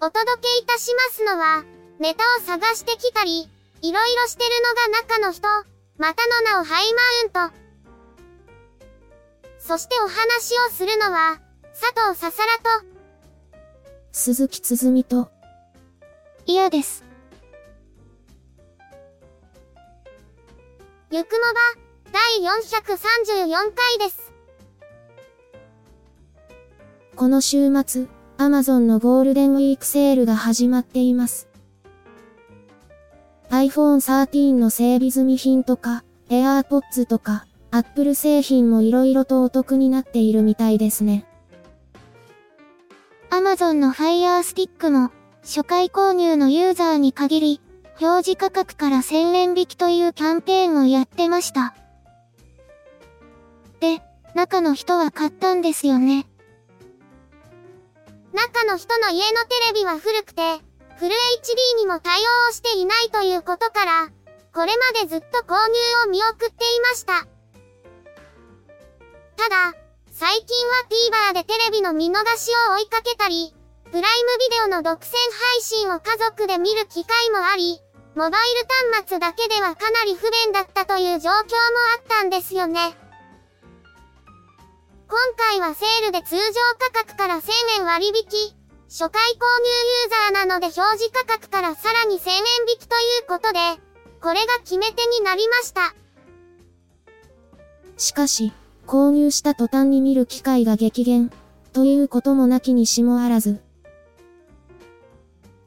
お届けいたしますのは、ネタを探してきたり、いろいろしてるのが中の人、またの名をハイマウント。そしてお話をするのは、佐藤ささらと、鈴木つづみと、嫌です。ゆくもば、第434回です。この週末、Amazon のゴールデンウィークセールが始まっています。iPhone 13の整備済み品とか、AirPods とか、Apple 製品も色々とお得になっているみたいですね。Amazon の Fire Stick も、初回購入のユーザーに限り、表示価格から1000円引きというキャンペーンをやってました。で、中の人は買ったんですよね。中の人の家のテレビは古くて、フル HD にも対応していないということから、これまでずっと購入を見送っていました。ただ、最近は TVer でテレビの見逃しを追いかけたり、プライムビデオの独占配信を家族で見る機会もあり、モバイル端末だけではかなり不便だったという状況もあったんですよね。今回はセールで通常価格から1000円割引。初回購入ユーザーなので表示価格からさらに1000円引きということで、これが決め手になりました。しかし、購入した途端に見る機会が激減、ということもなきにしもあらず。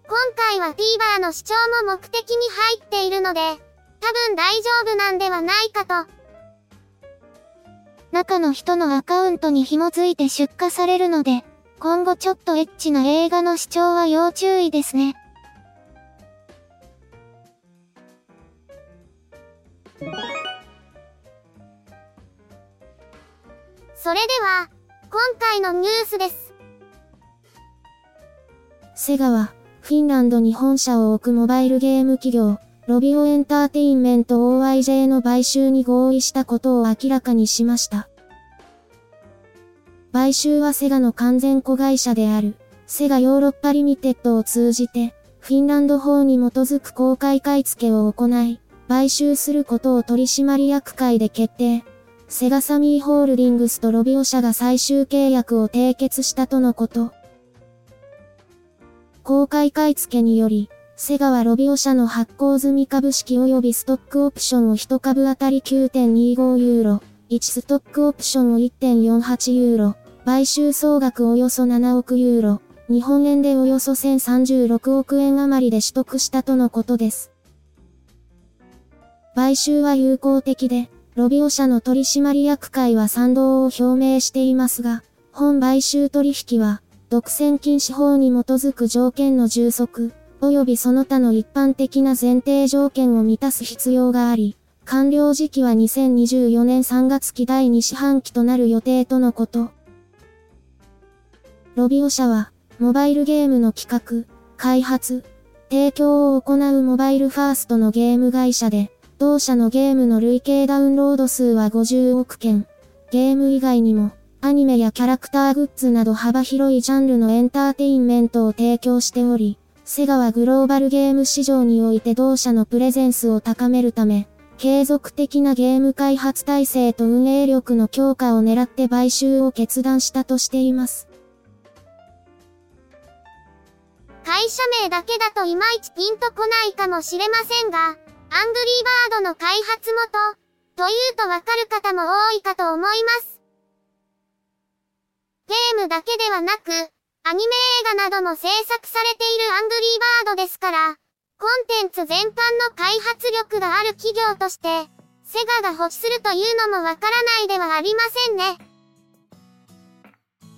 今回は TVer の視聴も目的に入っているので、多分大丈夫なんではないかと。中の人のアカウントに紐づいて出荷されるので、今後ちょっとエッチな映画の視聴は要注意ですね。それでは、今回のニュースです。セガは、フィンランドに本社を置くモバイルゲーム企業、ロビオエンターテインメント OIJ の買収に合意したことを明らかにしました。買収はセガの完全子会社である、セガヨーロッパリミテッドを通じて、フィンランド法に基づく公開買い付けを行い、買収することを取締役会で決定。セガサミーホールディングスとロビオ社が最終契約を締結したとのこと。公開買い付けにより、セガはロビオ社の発行済み株式及びストックオプションを1株当たり9.25ユーロ、1ストックオプションを1.48ユーロ、買収総額およそ7億ユーロ、日本円でおよそ1036億円余りで取得したとのことです。買収は有効的で、ロビオ社の取締役会は賛同を表明していますが、本買収取引は、独占禁止法に基づく条件の充足、及びその他の一般的な前提条件を満たす必要があり、完了時期は2024年3月期第2四半期となる予定とのこと。ロビオ社は、モバイルゲームの企画、開発、提供を行うモバイルファーストのゲーム会社で、同社のゲームの累計ダウンロード数は50億件。ゲーム以外にも、アニメやキャラクターグッズなど幅広いジャンルのエンターテインメントを提供しており、セガはグローバルゲーム市場において同社のプレゼンスを高めるため、継続的なゲーム開発体制と運営力の強化を狙って買収を決断したとしています。会社名だけだといまいちピンとこないかもしれませんが、アングリーバードの開発元、というとわかる方も多いかと思います。ゲームだけではなく、アニメ映画なども制作されているアングリーバードですから、コンテンツ全般の開発力がある企業として、セガが欲するというのもわからないではありませんね。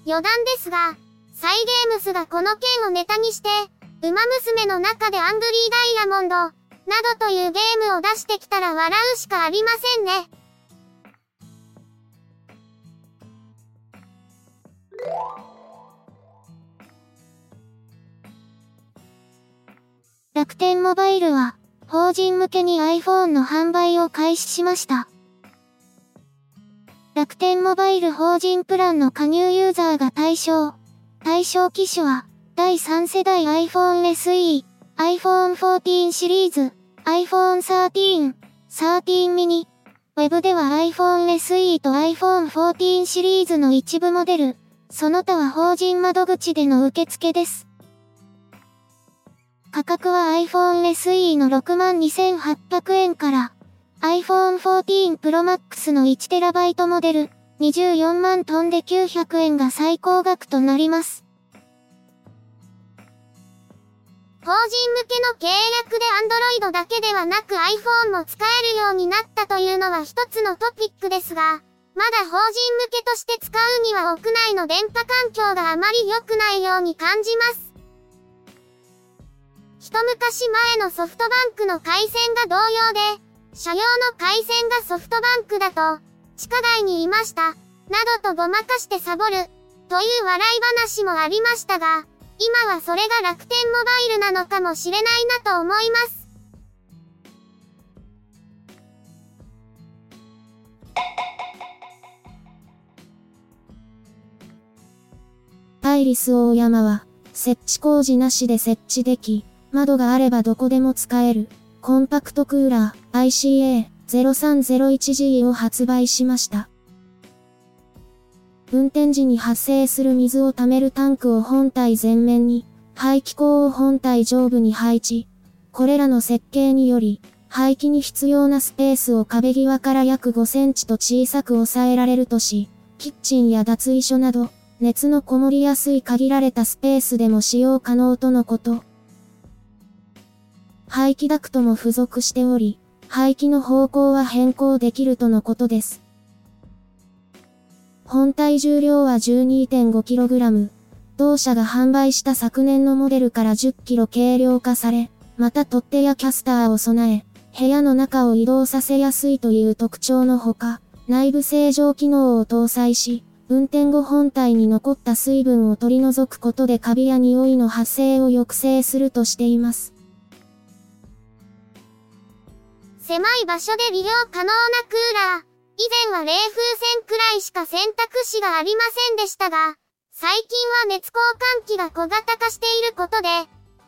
余談ですが、サイゲームスがこの件をネタにして、ウマ娘の中でアングリーダイヤモンド、などというゲームを出してきたら笑うしかありませんね。楽天モバイルは、法人向けに iPhone の販売を開始しました。楽天モバイル法人プランの加入ユーザーが対象。対象機種は、第3世代 iPhone SE、iPhone 14シリーズ、iPhone 13、13 mini。Web では iPhone SE と iPhone 14シリーズの一部モデル、その他は法人窓口での受付です。価格は iPhone SE の62,800円から iPhone 14 Pro Max の 1TB モデル24万トンで900円が最高額となります。法人向けの契約で Android だけではなく iPhone も使えるようになったというのは一つのトピックですが、まだ法人向けとして使うには屋内の電波環境があまり良くないように感じます。一昔前のソフトバンクの回線が同様で、車用の回線がソフトバンクだと、地下街にいました、などとごまかしてサボる、という笑い話もありましたが、今はそれが楽天モバイルなのかもしれないなと思います。アイリス大山は、設置工事なしで設置でき、窓があればどこでも使える、コンパクトクーラー ICA0301G を発売しました。運転時に発生する水を溜めるタンクを本体前面に、排気口を本体上部に配置。これらの設計により、排気に必要なスペースを壁際から約5センチと小さく抑えられるとし、キッチンや脱衣所など、熱のこもりやすい限られたスペースでも使用可能とのこと。排気ダクトも付属しており、排気の方向は変更できるとのことです。本体重量は 12.5kg。同社が販売した昨年のモデルから 10kg 軽量化され、また取っ手やキャスターを備え、部屋の中を移動させやすいという特徴のほか、内部清浄機能を搭載し、運転後本体に残った水分を取り除くことでカビや匂いの発生を抑制するとしています。狭い場所で利用可能なクーラー。以前は冷風扇くらいしか選択肢がありませんでしたが、最近は熱交換器が小型化していることで、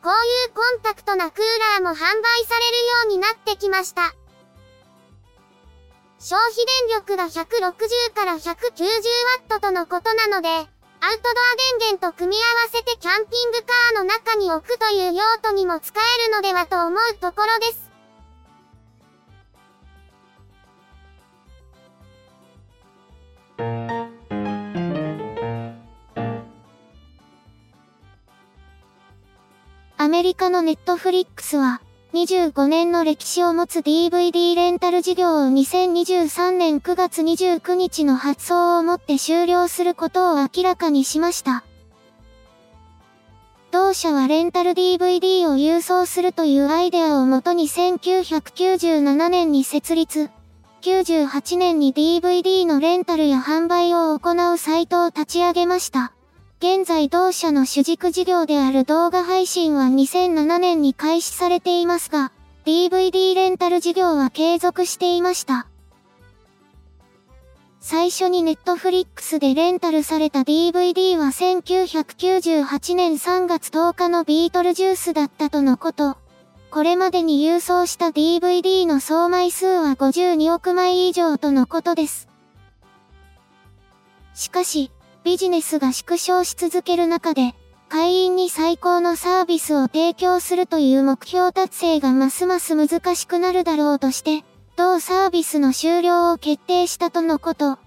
こういうコンパクトなクーラーも販売されるようになってきました。消費電力が160から190ワットとのことなので、アウトドア電源と組み合わせてキャンピングカーの中に置くという用途にも使えるのではと思うところです。アメリカのネットフリックスは、25年の歴史を持つ DVD レンタル事業を2023年9月29日の発送をもって終了することを明らかにしました。同社はレンタル DVD を郵送するというアイデアをもとに1997年に設立。98年に DVD のレンタルや販売を行うサイトを立ち上げました。現在同社の主軸事業である動画配信は2007年に開始されていますが、DVD レンタル事業は継続していました。最初にネットフリックスでレンタルされた DVD は1998年3月10日のビートルジュースだったとのこと。これまでに郵送した DVD の総枚数は52億枚以上とのことです。しかし、ビジネスが縮小し続ける中で、会員に最高のサービスを提供するという目標達成がますます難しくなるだろうとして、同サービスの終了を決定したとのこと。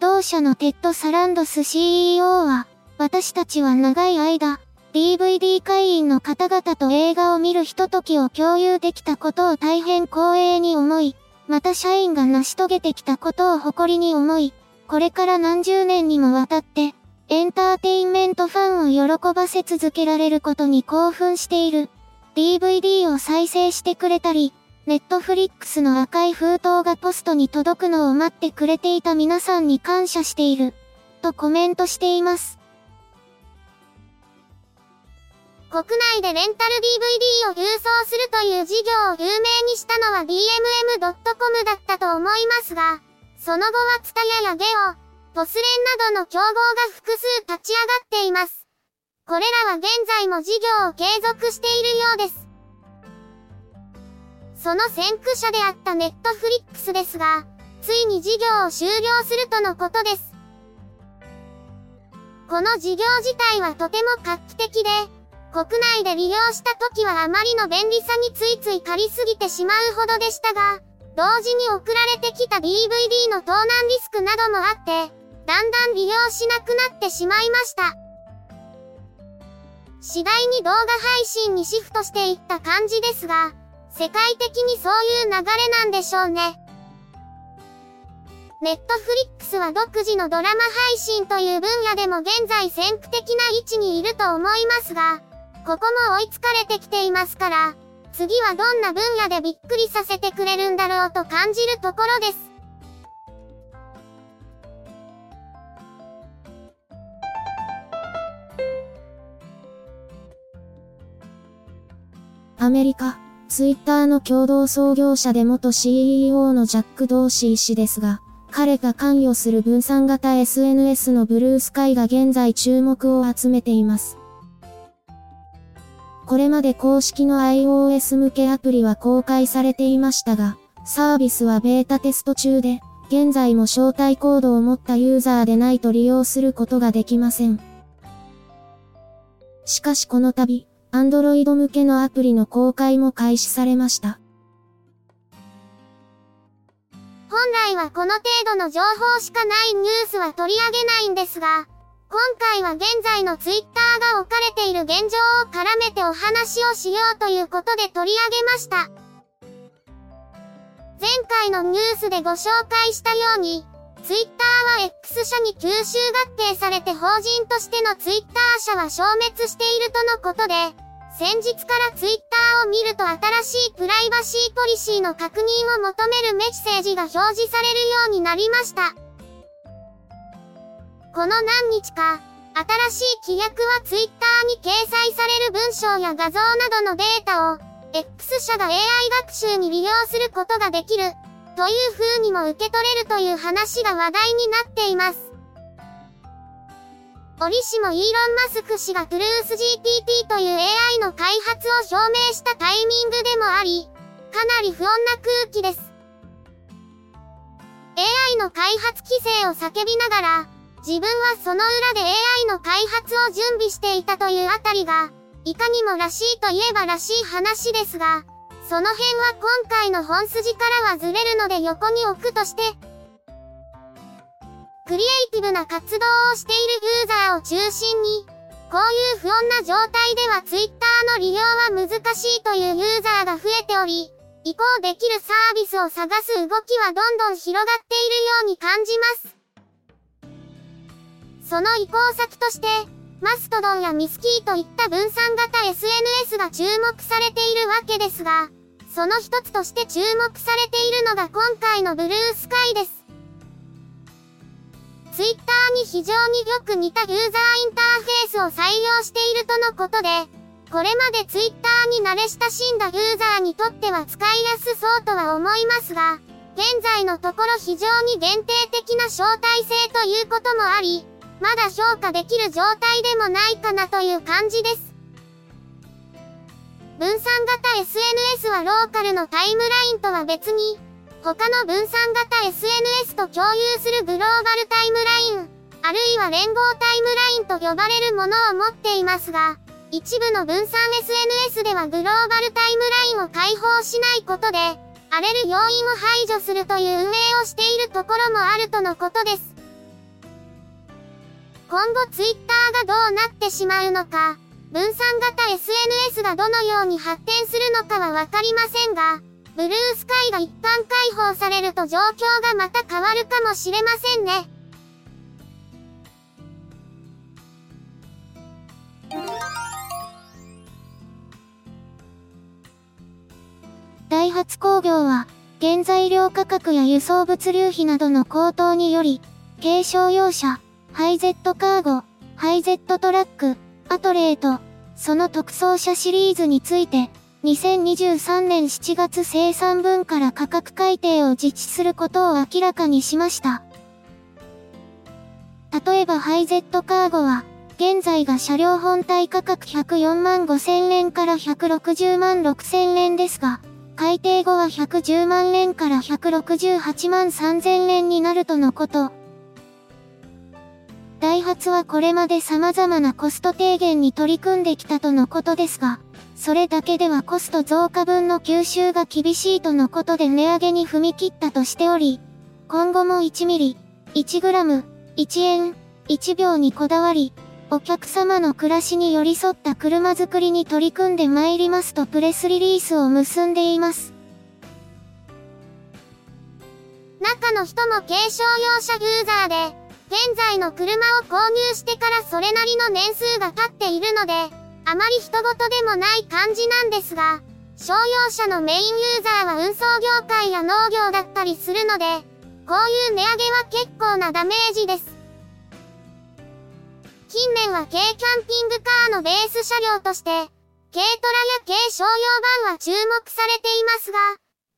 同社のテッド・サランドス CEO は、私たちは長い間、DVD 会員の方々と映画を見るひとときを共有できたことを大変光栄に思い、また社員が成し遂げてきたことを誇りに思い、これから何十年にもわたって、エンターテインメントファンを喜ばせ続けられることに興奮している。DVD を再生してくれたり、ネットフリックスの赤い封筒がポストに届くのを待ってくれていた皆さんに感謝している。とコメントしています。国内でレンタル DVD を郵送するという事業を有名にしたのは DMM.com だったと思いますが、その後はツタヤやゲオ、ポスレンなどの競合が複数立ち上がっています。これらは現在も事業を継続しているようです。その先駆者であったネットフリックスですが、ついに事業を終了するとのことです。この事業自体はとても画期的で、国内で利用した時はあまりの便利さについつい借りすぎてしまうほどでしたが、同時に送られてきた DVD の盗難リスクなどもあって、だんだん利用しなくなってしまいました。次第に動画配信にシフトしていった感じですが、世界的にそういう流れなんでしょうね。ネットフリックスは独自のドラマ配信という分野でも現在先駆的な位置にいると思いますが、ここも追いつかれてきていますから、次はどんな分野でびっくりさせてくれるんだろうと感じるところです。アメリカ、ツイッターの共同創業者で元 CEO のジャック・ドーシー氏ですが、彼が関与する分散型 SNS のブルースカイが現在注目を集めています。これまで公式の iOS 向けアプリは公開されていましたが、サービスはベータテスト中で、現在も招待コードを持ったユーザーでないと利用することができません。しかしこの度、Android 向けのアプリの公開も開始されました。本来はこの程度の情報しかないニュースは取り上げないんですが、今回は現在のツイッターが置かれている現状を絡めてお話をしようということで取り上げました。前回のニュースでご紹介したように、ツイッターは X 社に吸収合併されて法人としてのツイッター社は消滅しているとのことで、先日からツイッターを見ると新しいプライバシーポリシーの確認を求めるメッセージが表示されるようになりました。この何日か、新しい規約は Twitter に掲載される文章や画像などのデータを、X 社が AI 学習に利用することができる、という風にも受け取れるという話が話題になっています。折しもイーロン・マスク氏が TruthGPT という AI の開発を表明したタイミングでもあり、かなり不穏な空気です。AI の開発規制を叫びながら、自分はその裏で AI の開発を準備していたというあたりが、いかにもらしいといえばらしい話ですが、その辺は今回の本筋からはずれるので横に置くとして、クリエイティブな活動をしているユーザーを中心に、こういう不穏な状態では Twitter の利用は難しいというユーザーが増えており、移行できるサービスを探す動きはどんどん広がっているように感じます。その移行先として、マストドンやミスキーといった分散型 SNS が注目されているわけですが、その一つとして注目されているのが今回のブルースカイです。ツイッターに非常によく似たユーザーインターフェースを採用しているとのことで、これまでツイッターに慣れ親しんだユーザーにとっては使いやすそうとは思いますが、現在のところ非常に限定的な招待制ということもあり、まだ評価できる状態でもないかなという感じです。分散型 SNS はローカルのタイムラインとは別に、他の分散型 SNS と共有するグローバルタイムライン、あるいは連合タイムラインと呼ばれるものを持っていますが、一部の分散 SNS ではグローバルタイムラインを開放しないことで、荒れる要因を排除するという運営をしているところもあるとのことです。今後ツイッターがどうなってしまうのか、分散型 SNS がどのように発展するのかはわかりませんが、ブルースカイが一般開放されると状況がまた変わるかもしれませんね。ダイハツ工業は、原材料価格や輸送物流費などの高騰により、軽商用車、ハイゼットカーゴ、ハイゼットトラック、アトレーと、その特装車シリーズについて、2023年7月生産分から価格改定を実施することを明らかにしました。例えばハイゼットカーゴは、現在が車両本体価格104万5千円から160万6千円ですが、改定後は110万円から168万3000円になるとのこと。ダイハツはこれまで様々なコスト低減に取り組んできたとのことですが、それだけではコスト増加分の吸収が厳しいとのことで値上げに踏み切ったとしており、今後も1ミリ、1グラム、1円、1秒にこだわり、お客様の暮らしに寄り添った車作りに取り組んでまいりますとプレスリリースを結んでいます。中の人も軽商用車ユーザーで、現在の車を購入してからそれなりの年数が経っているので、あまり人事でもない感じなんですが、商用車のメインユーザーは運送業界や農業だったりするので、こういう値上げは結構なダメージです。近年は軽キャンピングカーのベース車両として、軽トラや軽商用版は注目されていますが、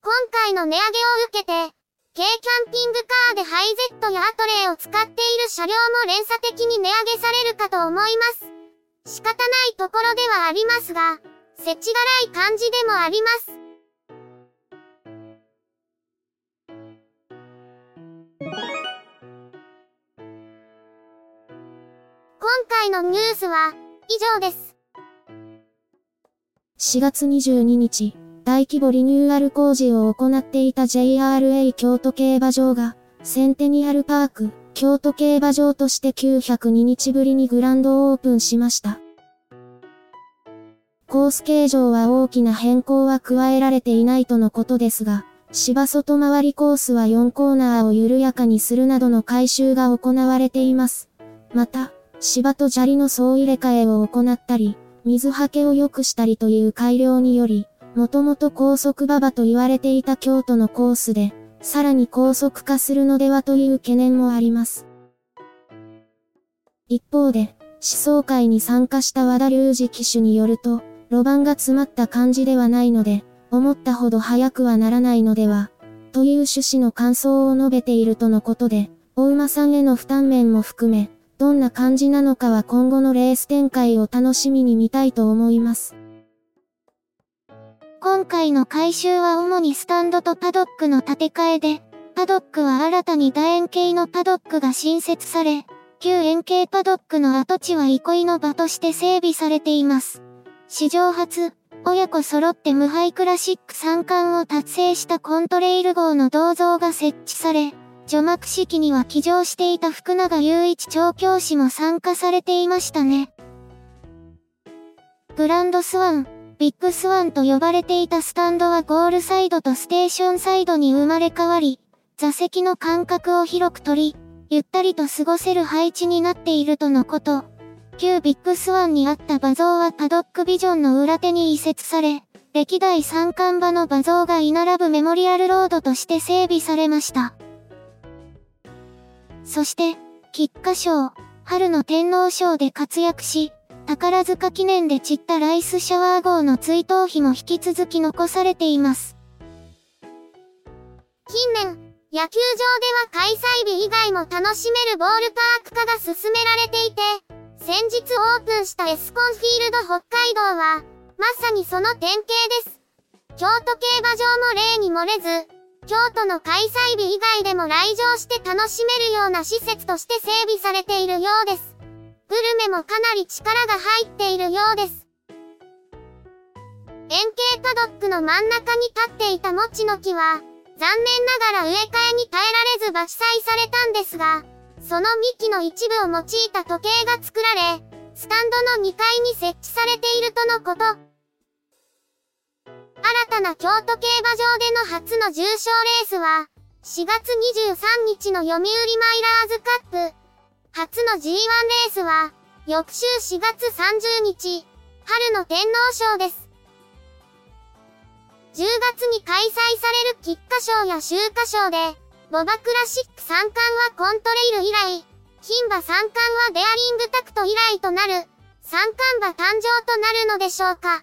今回の値上げを受けて、軽キャンピングカーでハイゼットやアトレイを使っている車両も連鎖的に値上げされるかと思います。仕方ないところではありますが、せちがらい感じでもあります。今回のニュースは以上です。4月22日、大規模リニューアル工事を行っていた JRA 京都競馬場が、センテニアルパーク、京都競馬場として902日ぶりにグランドオープンしました。コース形状は大きな変更は加えられていないとのことですが、芝外回りコースは4コーナーを緩やかにするなどの改修が行われています。また、芝と砂利の総入れ替えを行ったり、水はけを良くしたりという改良により、もともと高速馬場と言われていた京都のコースで、さらに高速化するのではという懸念もあります。一方で、思想会に参加した和田隆二騎手によると、路盤が詰まった感じではないので、思ったほど速くはならないのでは、という趣旨の感想を述べているとのことで、お馬さんへの負担面も含め、どんな感じなのかは今後のレース展開を楽しみに見たいと思います。今回の改修は主にスタンドとパドックの建て替えで、パドックは新たに楕円形のパドックが新設され、旧円形パドックの跡地は憩いの場として整備されています。史上初、親子揃って無敗クラシック3冠を達成したコントレイル号の銅像が設置され、除幕式には騎乗していた福永雄一調教師も参加されていましたね。グランドスワン、ビッグスワンと呼ばれていたスタンドはゴールサイドとステーションサイドに生まれ変わり、座席の間隔を広く取り、ゆったりと過ごせる配置になっているとのこと。旧ビッグスワンにあった馬像はパドックビジョンの裏手に移設され、歴代三冠馬の馬像が居並ぶメモリアルロードとして整備されました。そして、菊花賞、春の天皇賞で活躍し、宝塚記念で散ったライスシャワー号の追悼碑も引き続き残されています。近年、野球場では開催日以外も楽しめるボールパーク化が進められていて、先日オープンしたエスコンフィールド北海道は、まさにその典型です。京都競馬場も例に漏れず、京都の開催日以外でも来場して楽しめるような施設として整備されているようです。グルメもかなり力が入っているようです。円形パドックの真ん中に立っていたもちの木は、残念ながら植え替えに耐えられず伐採されたんですが、その幹の一部を用いた時計が作られ、スタンドの2階に設置されているとのこと。新たな京都競馬場での初の重賞レースは、4月23日の読売マイラーズカップ。初の G1 レースは、翌週4月30日、春の天皇賞です。10月に開催される菊花賞や秋華賞で、ボバクラシック三冠はコントレイル以来、牝馬三冠はデアリングタクト以来となる、三冠馬誕生となるのでしょうか。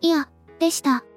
いや、でした。